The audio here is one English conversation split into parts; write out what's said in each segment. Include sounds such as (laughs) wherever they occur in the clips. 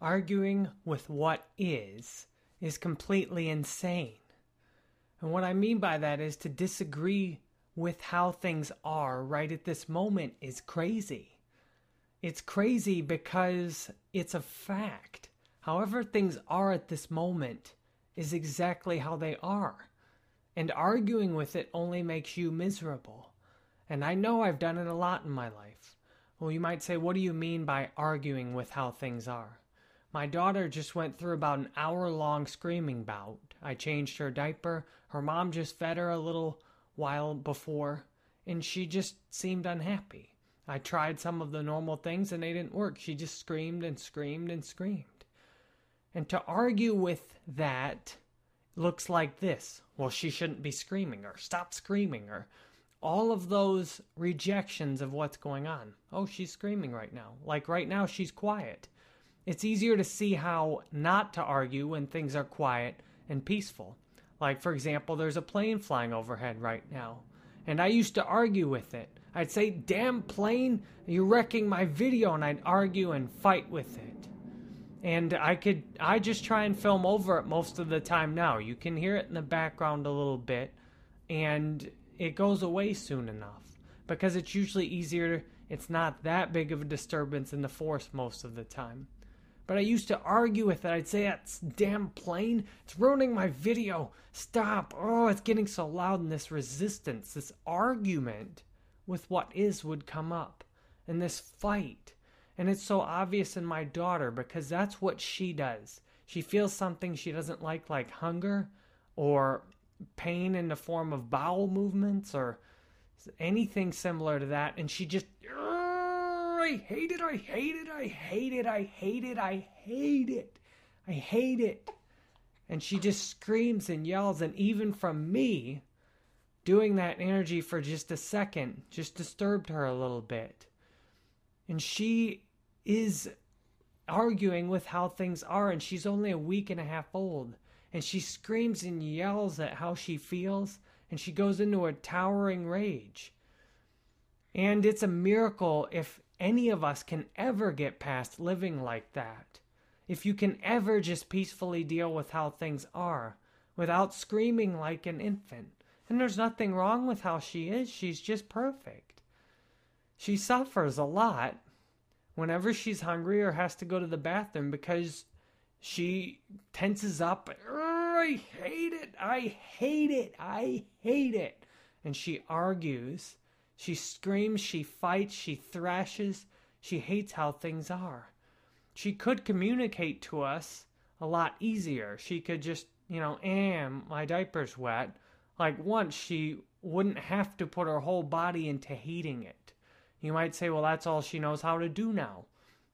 arguing with what is is completely insane. And what I mean by that is to disagree with how things are right at this moment is crazy. It's crazy because it's a fact. However, things are at this moment is exactly how they are. And arguing with it only makes you miserable. And I know I've done it a lot in my life. Well, you might say, what do you mean by arguing with how things are? My daughter just went through about an hour long screaming bout. I changed her diaper. Her mom just fed her a little while before, and she just seemed unhappy. I tried some of the normal things and they didn't work. She just screamed and screamed and screamed. And to argue with that looks like this well, she shouldn't be screaming, or stop screaming, or all of those rejections of what's going on. Oh, she's screaming right now. Like right now, she's quiet. It's easier to see how not to argue when things are quiet and peaceful. Like, for example, there's a plane flying overhead right now, and I used to argue with it. I'd say, Damn plane, you're wrecking my video, and I'd argue and fight with it. And I could, I just try and film over it most of the time now. You can hear it in the background a little bit, and it goes away soon enough because it's usually easier, it's not that big of a disturbance in the force most of the time. But I used to argue with it. I'd say, that's damn plane. It's ruining my video. Stop. Oh, it's getting so loud. And this resistance, this argument with what is would come up. And this fight. And it's so obvious in my daughter because that's what she does. She feels something she doesn't like, like hunger or pain in the form of bowel movements or anything similar to that. And she just I hate it, I hate it, I hate it, I hate it, I hate it, I hate it. And she just screams and yells, and even from me, doing that energy for just a second just disturbed her a little bit. And she is arguing with how things are, and she's only a week and a half old. And she screams and yells at how she feels, and she goes into a towering rage. And it's a miracle if any of us can ever get past living like that. If you can ever just peacefully deal with how things are without screaming like an infant. And there's nothing wrong with how she is, she's just perfect. She suffers a lot whenever she's hungry or has to go to the bathroom because she tenses up. I hate it. I hate it. I hate it. And she argues she screams, she fights, she thrashes, she hates how things are. She could communicate to us a lot easier. She could just, you know, am, my diaper's wet. Like once she wouldn't have to put her whole body into hating it. You might say, well, that's all she knows how to do now.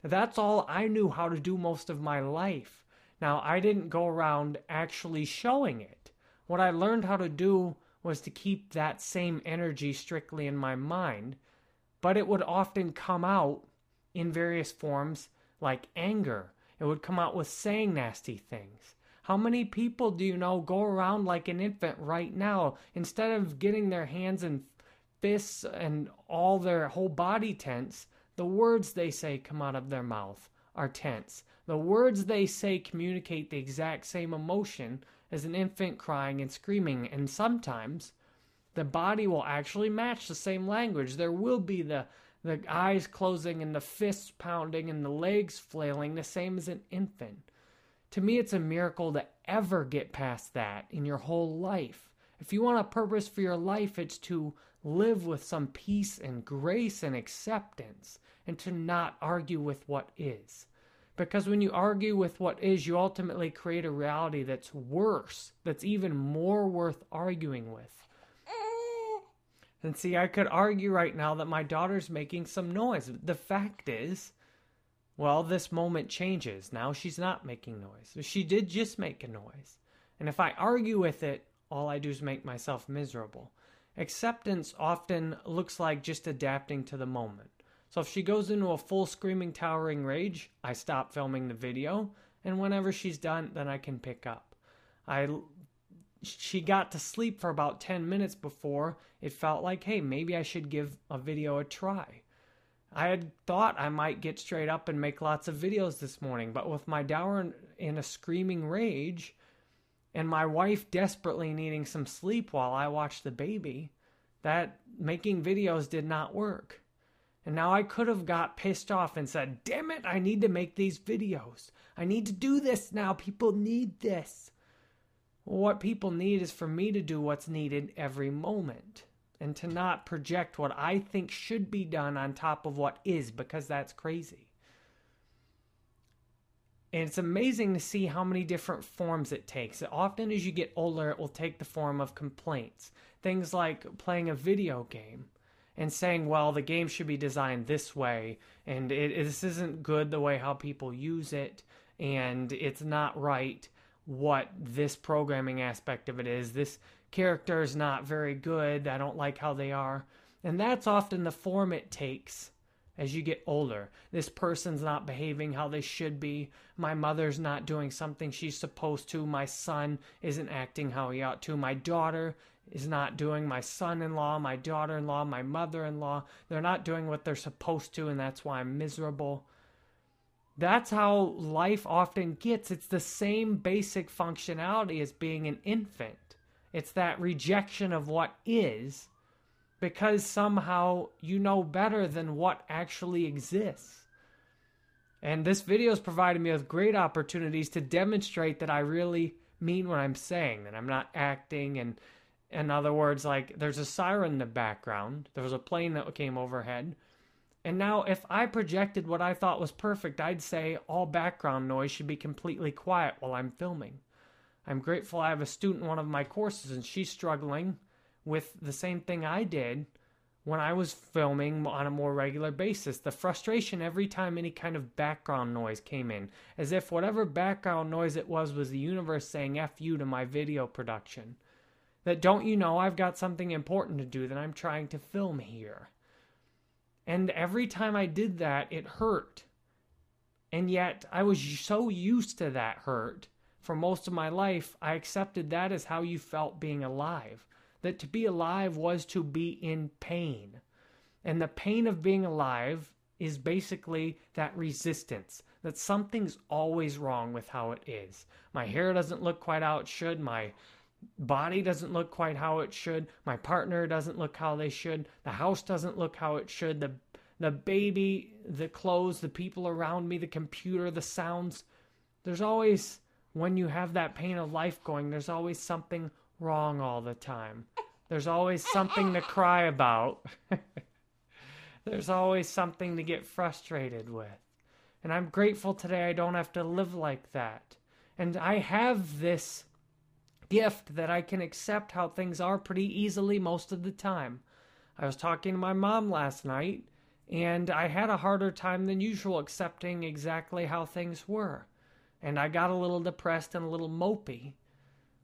That's all I knew how to do most of my life. Now, I didn't go around actually showing it. What I learned how to do was to keep that same energy strictly in my mind, but it would often come out in various forms like anger. It would come out with saying nasty things. How many people do you know go around like an infant right now instead of getting their hands and fists and all their whole body tense? The words they say come out of their mouth are tense. The words they say communicate the exact same emotion as an infant crying and screaming, and sometimes the body will actually match the same language. There will be the the eyes closing and the fists pounding and the legs flailing, the same as an infant. To me, it's a miracle to ever get past that in your whole life. If you want a purpose for your life, it's to live with some peace and grace and acceptance and to not argue with what is. Because when you argue with what is, you ultimately create a reality that's worse, that's even more worth arguing with. And see, I could argue right now that my daughter's making some noise. The fact is, well, this moment changes. Now she's not making noise. She did just make a noise. And if I argue with it, all I do is make myself miserable. Acceptance often looks like just adapting to the moment. So if she goes into a full screaming, towering rage, I stop filming the video, and whenever she's done, then I can pick up. I she got to sleep for about 10 minutes before it felt like, hey, maybe I should give a video a try. I had thought I might get straight up and make lots of videos this morning, but with my daughter in a screaming rage and my wife desperately needing some sleep while I watched the baby, that making videos did not work. And now I could have got pissed off and said, damn it, I need to make these videos. I need to do this now. People need this. what people need is for me to do what's needed every moment and to not project what I think should be done on top of what is because that's crazy. And it's amazing to see how many different forms it takes. Often, as you get older, it will take the form of complaints. Things like playing a video game and saying, well, the game should be designed this way, and it, this isn't good the way how people use it, and it's not right what this programming aspect of it is. This character is not very good. I don't like how they are. And that's often the form it takes as you get older. This person's not behaving how they should be. My mother's not doing something she's supposed to. My son isn't acting how he ought to. My daughter is not doing. My son in law, my daughter in law, my mother in law, they're not doing what they're supposed to, and that's why I'm miserable. That's how life often gets. It's the same basic functionality as being an infant. It's that rejection of what is because somehow you know better than what actually exists. And this video has provided me with great opportunities to demonstrate that I really mean what I'm saying, that I'm not acting. And in other words, like there's a siren in the background, there was a plane that came overhead. And now, if I projected what I thought was perfect, I'd say all background noise should be completely quiet while I'm filming. I'm grateful I have a student in one of my courses and she's struggling with the same thing I did when I was filming on a more regular basis. The frustration every time any kind of background noise came in, as if whatever background noise it was was the universe saying F you to my video production. That don't you know I've got something important to do that I'm trying to film here. And every time I did that, it hurt. And yet I was so used to that hurt for most of my life, I accepted that as how you felt being alive. That to be alive was to be in pain. And the pain of being alive is basically that resistance that something's always wrong with how it is. My hair doesn't look quite it should. My body doesn't look quite how it should. My partner doesn't look how they should. The house doesn't look how it should. The the baby, the clothes, the people around me, the computer, the sounds. There's always when you have that pain of life going, there's always something wrong all the time. There's always something to cry about. (laughs) there's always something to get frustrated with. And I'm grateful today I don't have to live like that. And I have this gift that I can accept how things are pretty easily most of the time. I was talking to my mom last night, and I had a harder time than usual accepting exactly how things were and I got a little depressed and a little mopey,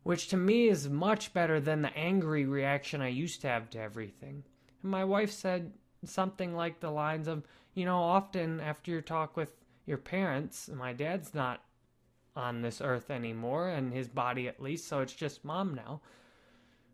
which to me is much better than the angry reaction I used to have to everything. And my wife said something like the lines of, you know, often after your talk with your parents, my dad's not on this earth anymore, and his body at least, so it's just mom now.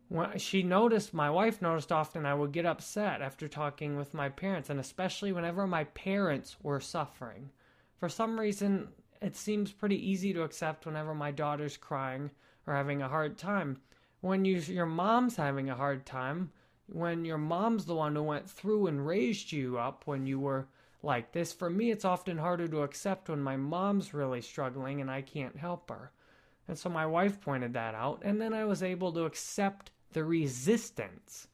When she noticed, my wife noticed often I would get upset after talking with my parents, and especially whenever my parents were suffering. For some reason, it seems pretty easy to accept whenever my daughter's crying or having a hard time. When you, your mom's having a hard time, when your mom's the one who went through and raised you up when you were like this, for me, it's often harder to accept when my mom's really struggling and I can't help her. And so my wife pointed that out, and then I was able to accept the resistance.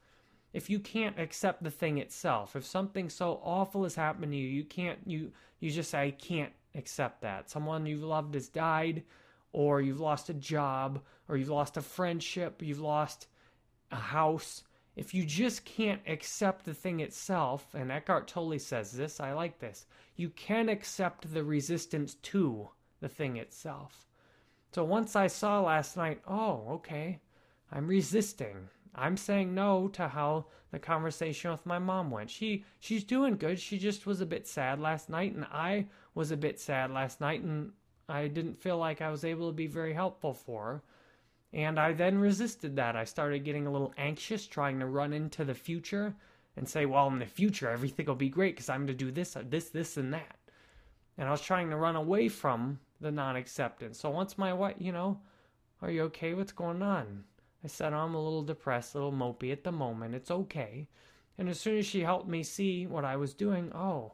If you can't accept the thing itself, if something so awful has happened to you, you can't you you just say I can't accept that. Someone you've loved has died, or you've lost a job, or you've lost a friendship, you've lost a house. If you just can't accept the thing itself, and Eckhart Tolle says this, I like this, you can accept the resistance to the thing itself. So once I saw last night, oh, okay, I'm resisting. I'm saying no to how the conversation with my mom went. She she's doing good. She just was a bit sad last night and I was a bit sad last night and I didn't feel like I was able to be very helpful for her. And I then resisted that. I started getting a little anxious trying to run into the future and say, well, in the future, everything will be great because I'm going to do this, this, this, and that. And I was trying to run away from the non acceptance. So once my wife, you know, are you okay? What's going on? I said, I'm a little depressed, a little mopey at the moment. It's okay. And as soon as she helped me see what I was doing, oh,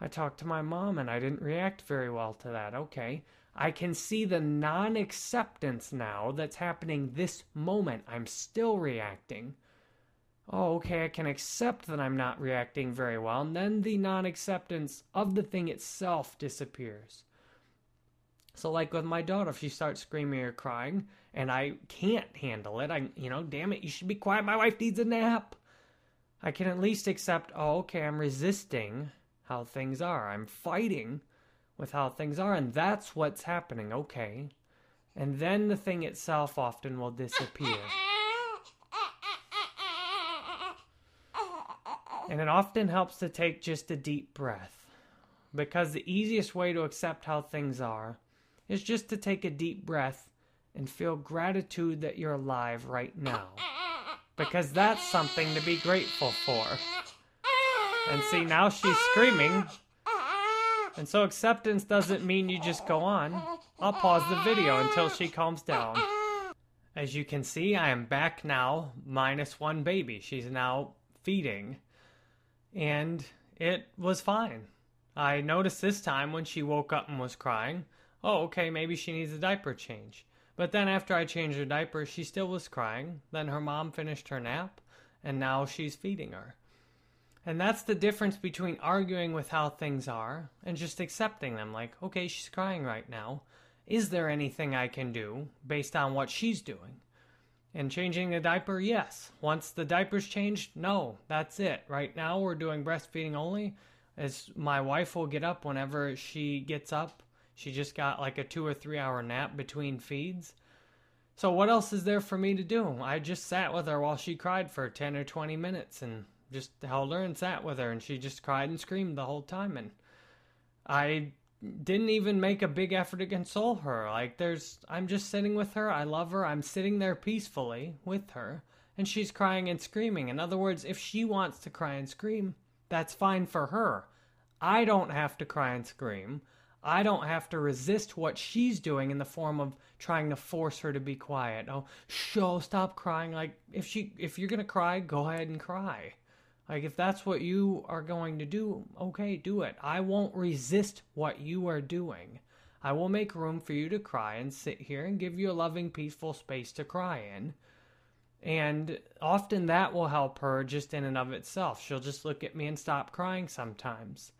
I talked to my mom and I didn't react very well to that. Okay. I can see the non acceptance now that's happening this moment. I'm still reacting. Oh, okay, I can accept that I'm not reacting very well. And then the non acceptance of the thing itself disappears. So, like with my daughter, if she starts screaming or crying and I can't handle it, I, you know, damn it, you should be quiet. My wife needs a nap. I can at least accept, oh, okay, I'm resisting how things are. I'm fighting with how things are, and that's what's happening, okay. And then the thing itself often will disappear. And it often helps to take just a deep breath. Because the easiest way to accept how things are is just to take a deep breath and feel gratitude that you're alive right now. Because that's something to be grateful for. And see, now she's screaming. And so acceptance doesn't mean you just go on. I'll pause the video until she calms down. As you can see, I am back now, minus one baby. She's now feeding. And it was fine. I noticed this time when she woke up and was crying, oh, okay, maybe she needs a diaper change. But then after I changed her diaper, she still was crying. Then her mom finished her nap, and now she's feeding her. And that's the difference between arguing with how things are and just accepting them. Like, okay, she's crying right now. Is there anything I can do based on what she's doing? And changing the diaper, yes. Once the diaper's changed, no, that's it. Right now, we're doing breastfeeding only. As my wife will get up whenever she gets up. She just got like a two or three hour nap between feeds. So, what else is there for me to do? I just sat with her while she cried for 10 or 20 minutes and just held her and sat with her, and she just cried and screamed the whole time. And I didn't even make a big effort to console her. Like, there's, I'm just sitting with her. I love her. I'm sitting there peacefully with her, and she's crying and screaming. In other words, if she wants to cry and scream, that's fine for her. I don't have to cry and scream. I don't have to resist what she's doing in the form of trying to force her to be quiet. Oh, show, stop crying. Like if she if you're going to cry, go ahead and cry. Like, if that's what you are going to do, okay, do it. I won't resist what you are doing. I will make room for you to cry and sit here and give you a loving, peaceful space to cry in. And often that will help her just in and of itself. She'll just look at me and stop crying sometimes.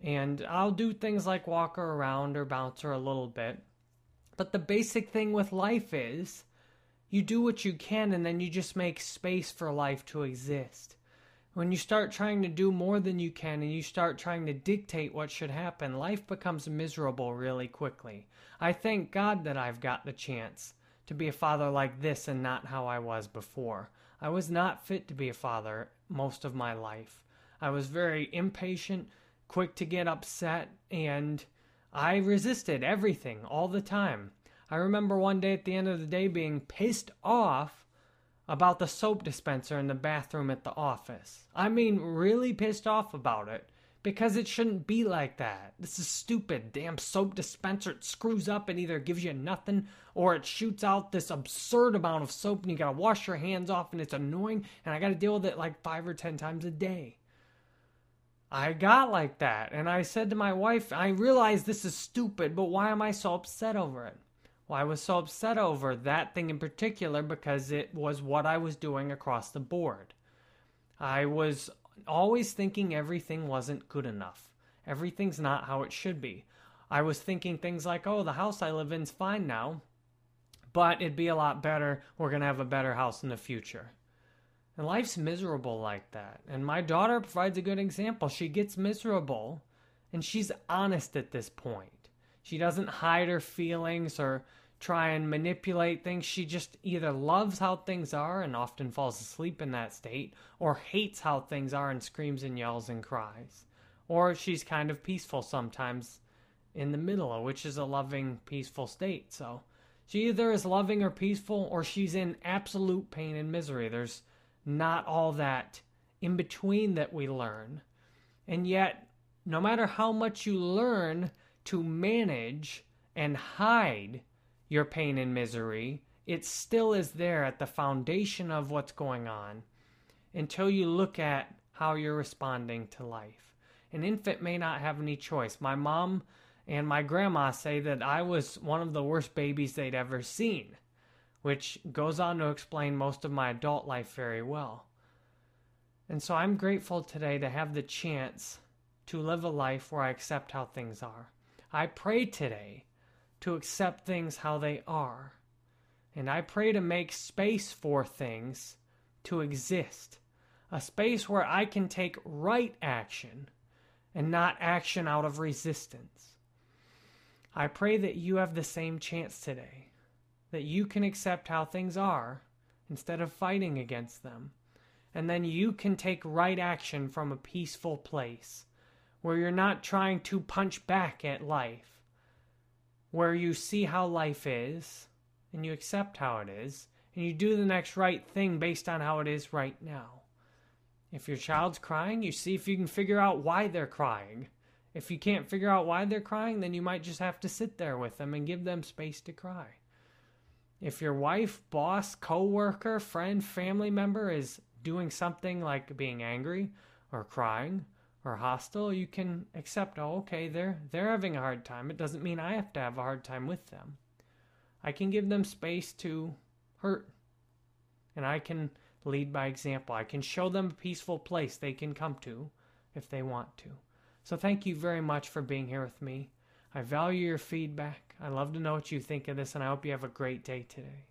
And I'll do things like walk her around or bounce her a little bit. But the basic thing with life is you do what you can and then you just make space for life to exist. When you start trying to do more than you can and you start trying to dictate what should happen, life becomes miserable really quickly. I thank God that I've got the chance to be a father like this and not how I was before. I was not fit to be a father most of my life. I was very impatient, quick to get upset, and I resisted everything all the time. I remember one day at the end of the day being pissed off about the soap dispenser in the bathroom at the office. I mean, really pissed off about it because it shouldn't be like that. This is stupid. Damn soap dispenser it screws up and either gives you nothing or it shoots out this absurd amount of soap and you gotta wash your hands off and it's annoying and I gotta deal with it like five or ten times a day. I got like that and I said to my wife, I realize this is stupid, but why am I so upset over it? Well, I was so upset over that thing in particular because it was what I was doing across the board. I was always thinking everything wasn't good enough. Everything's not how it should be. I was thinking things like, oh, the house I live in's fine now, but it'd be a lot better. We're going to have a better house in the future. And life's miserable like that. And my daughter provides a good example. She gets miserable and she's honest at this point. She doesn't hide her feelings or try and manipulate things. She just either loves how things are and often falls asleep in that state, or hates how things are and screams and yells and cries. Or she's kind of peaceful sometimes in the middle, which is a loving, peaceful state. So she either is loving or peaceful, or she's in absolute pain and misery. There's not all that in between that we learn. And yet, no matter how much you learn to manage and hide your pain and misery, it still is there at the foundation of what's going on until you look at how you're responding to life. An infant may not have any choice. My mom and my grandma say that I was one of the worst babies they'd ever seen, which goes on to explain most of my adult life very well. And so I'm grateful today to have the chance to live a life where I accept how things are. I pray today to accept things how they are. And I pray to make space for things to exist. A space where I can take right action and not action out of resistance. I pray that you have the same chance today, that you can accept how things are instead of fighting against them. And then you can take right action from a peaceful place where you're not trying to punch back at life, where you see how life is and you accept how it is, and you do the next right thing based on how it is right now. If your child's crying, you see if you can figure out why they're crying if you can't figure out why they're crying, then you might just have to sit there with them and give them space to cry. If your wife, boss, coworker, friend, family member is doing something like being angry or crying or hostile, you can accept, oh, okay, they're they're having a hard time. It doesn't mean I have to have a hard time with them. I can give them space to hurt. And I can lead by example. I can show them a peaceful place they can come to if they want to. So thank you very much for being here with me. I value your feedback. I love to know what you think of this, and I hope you have a great day today.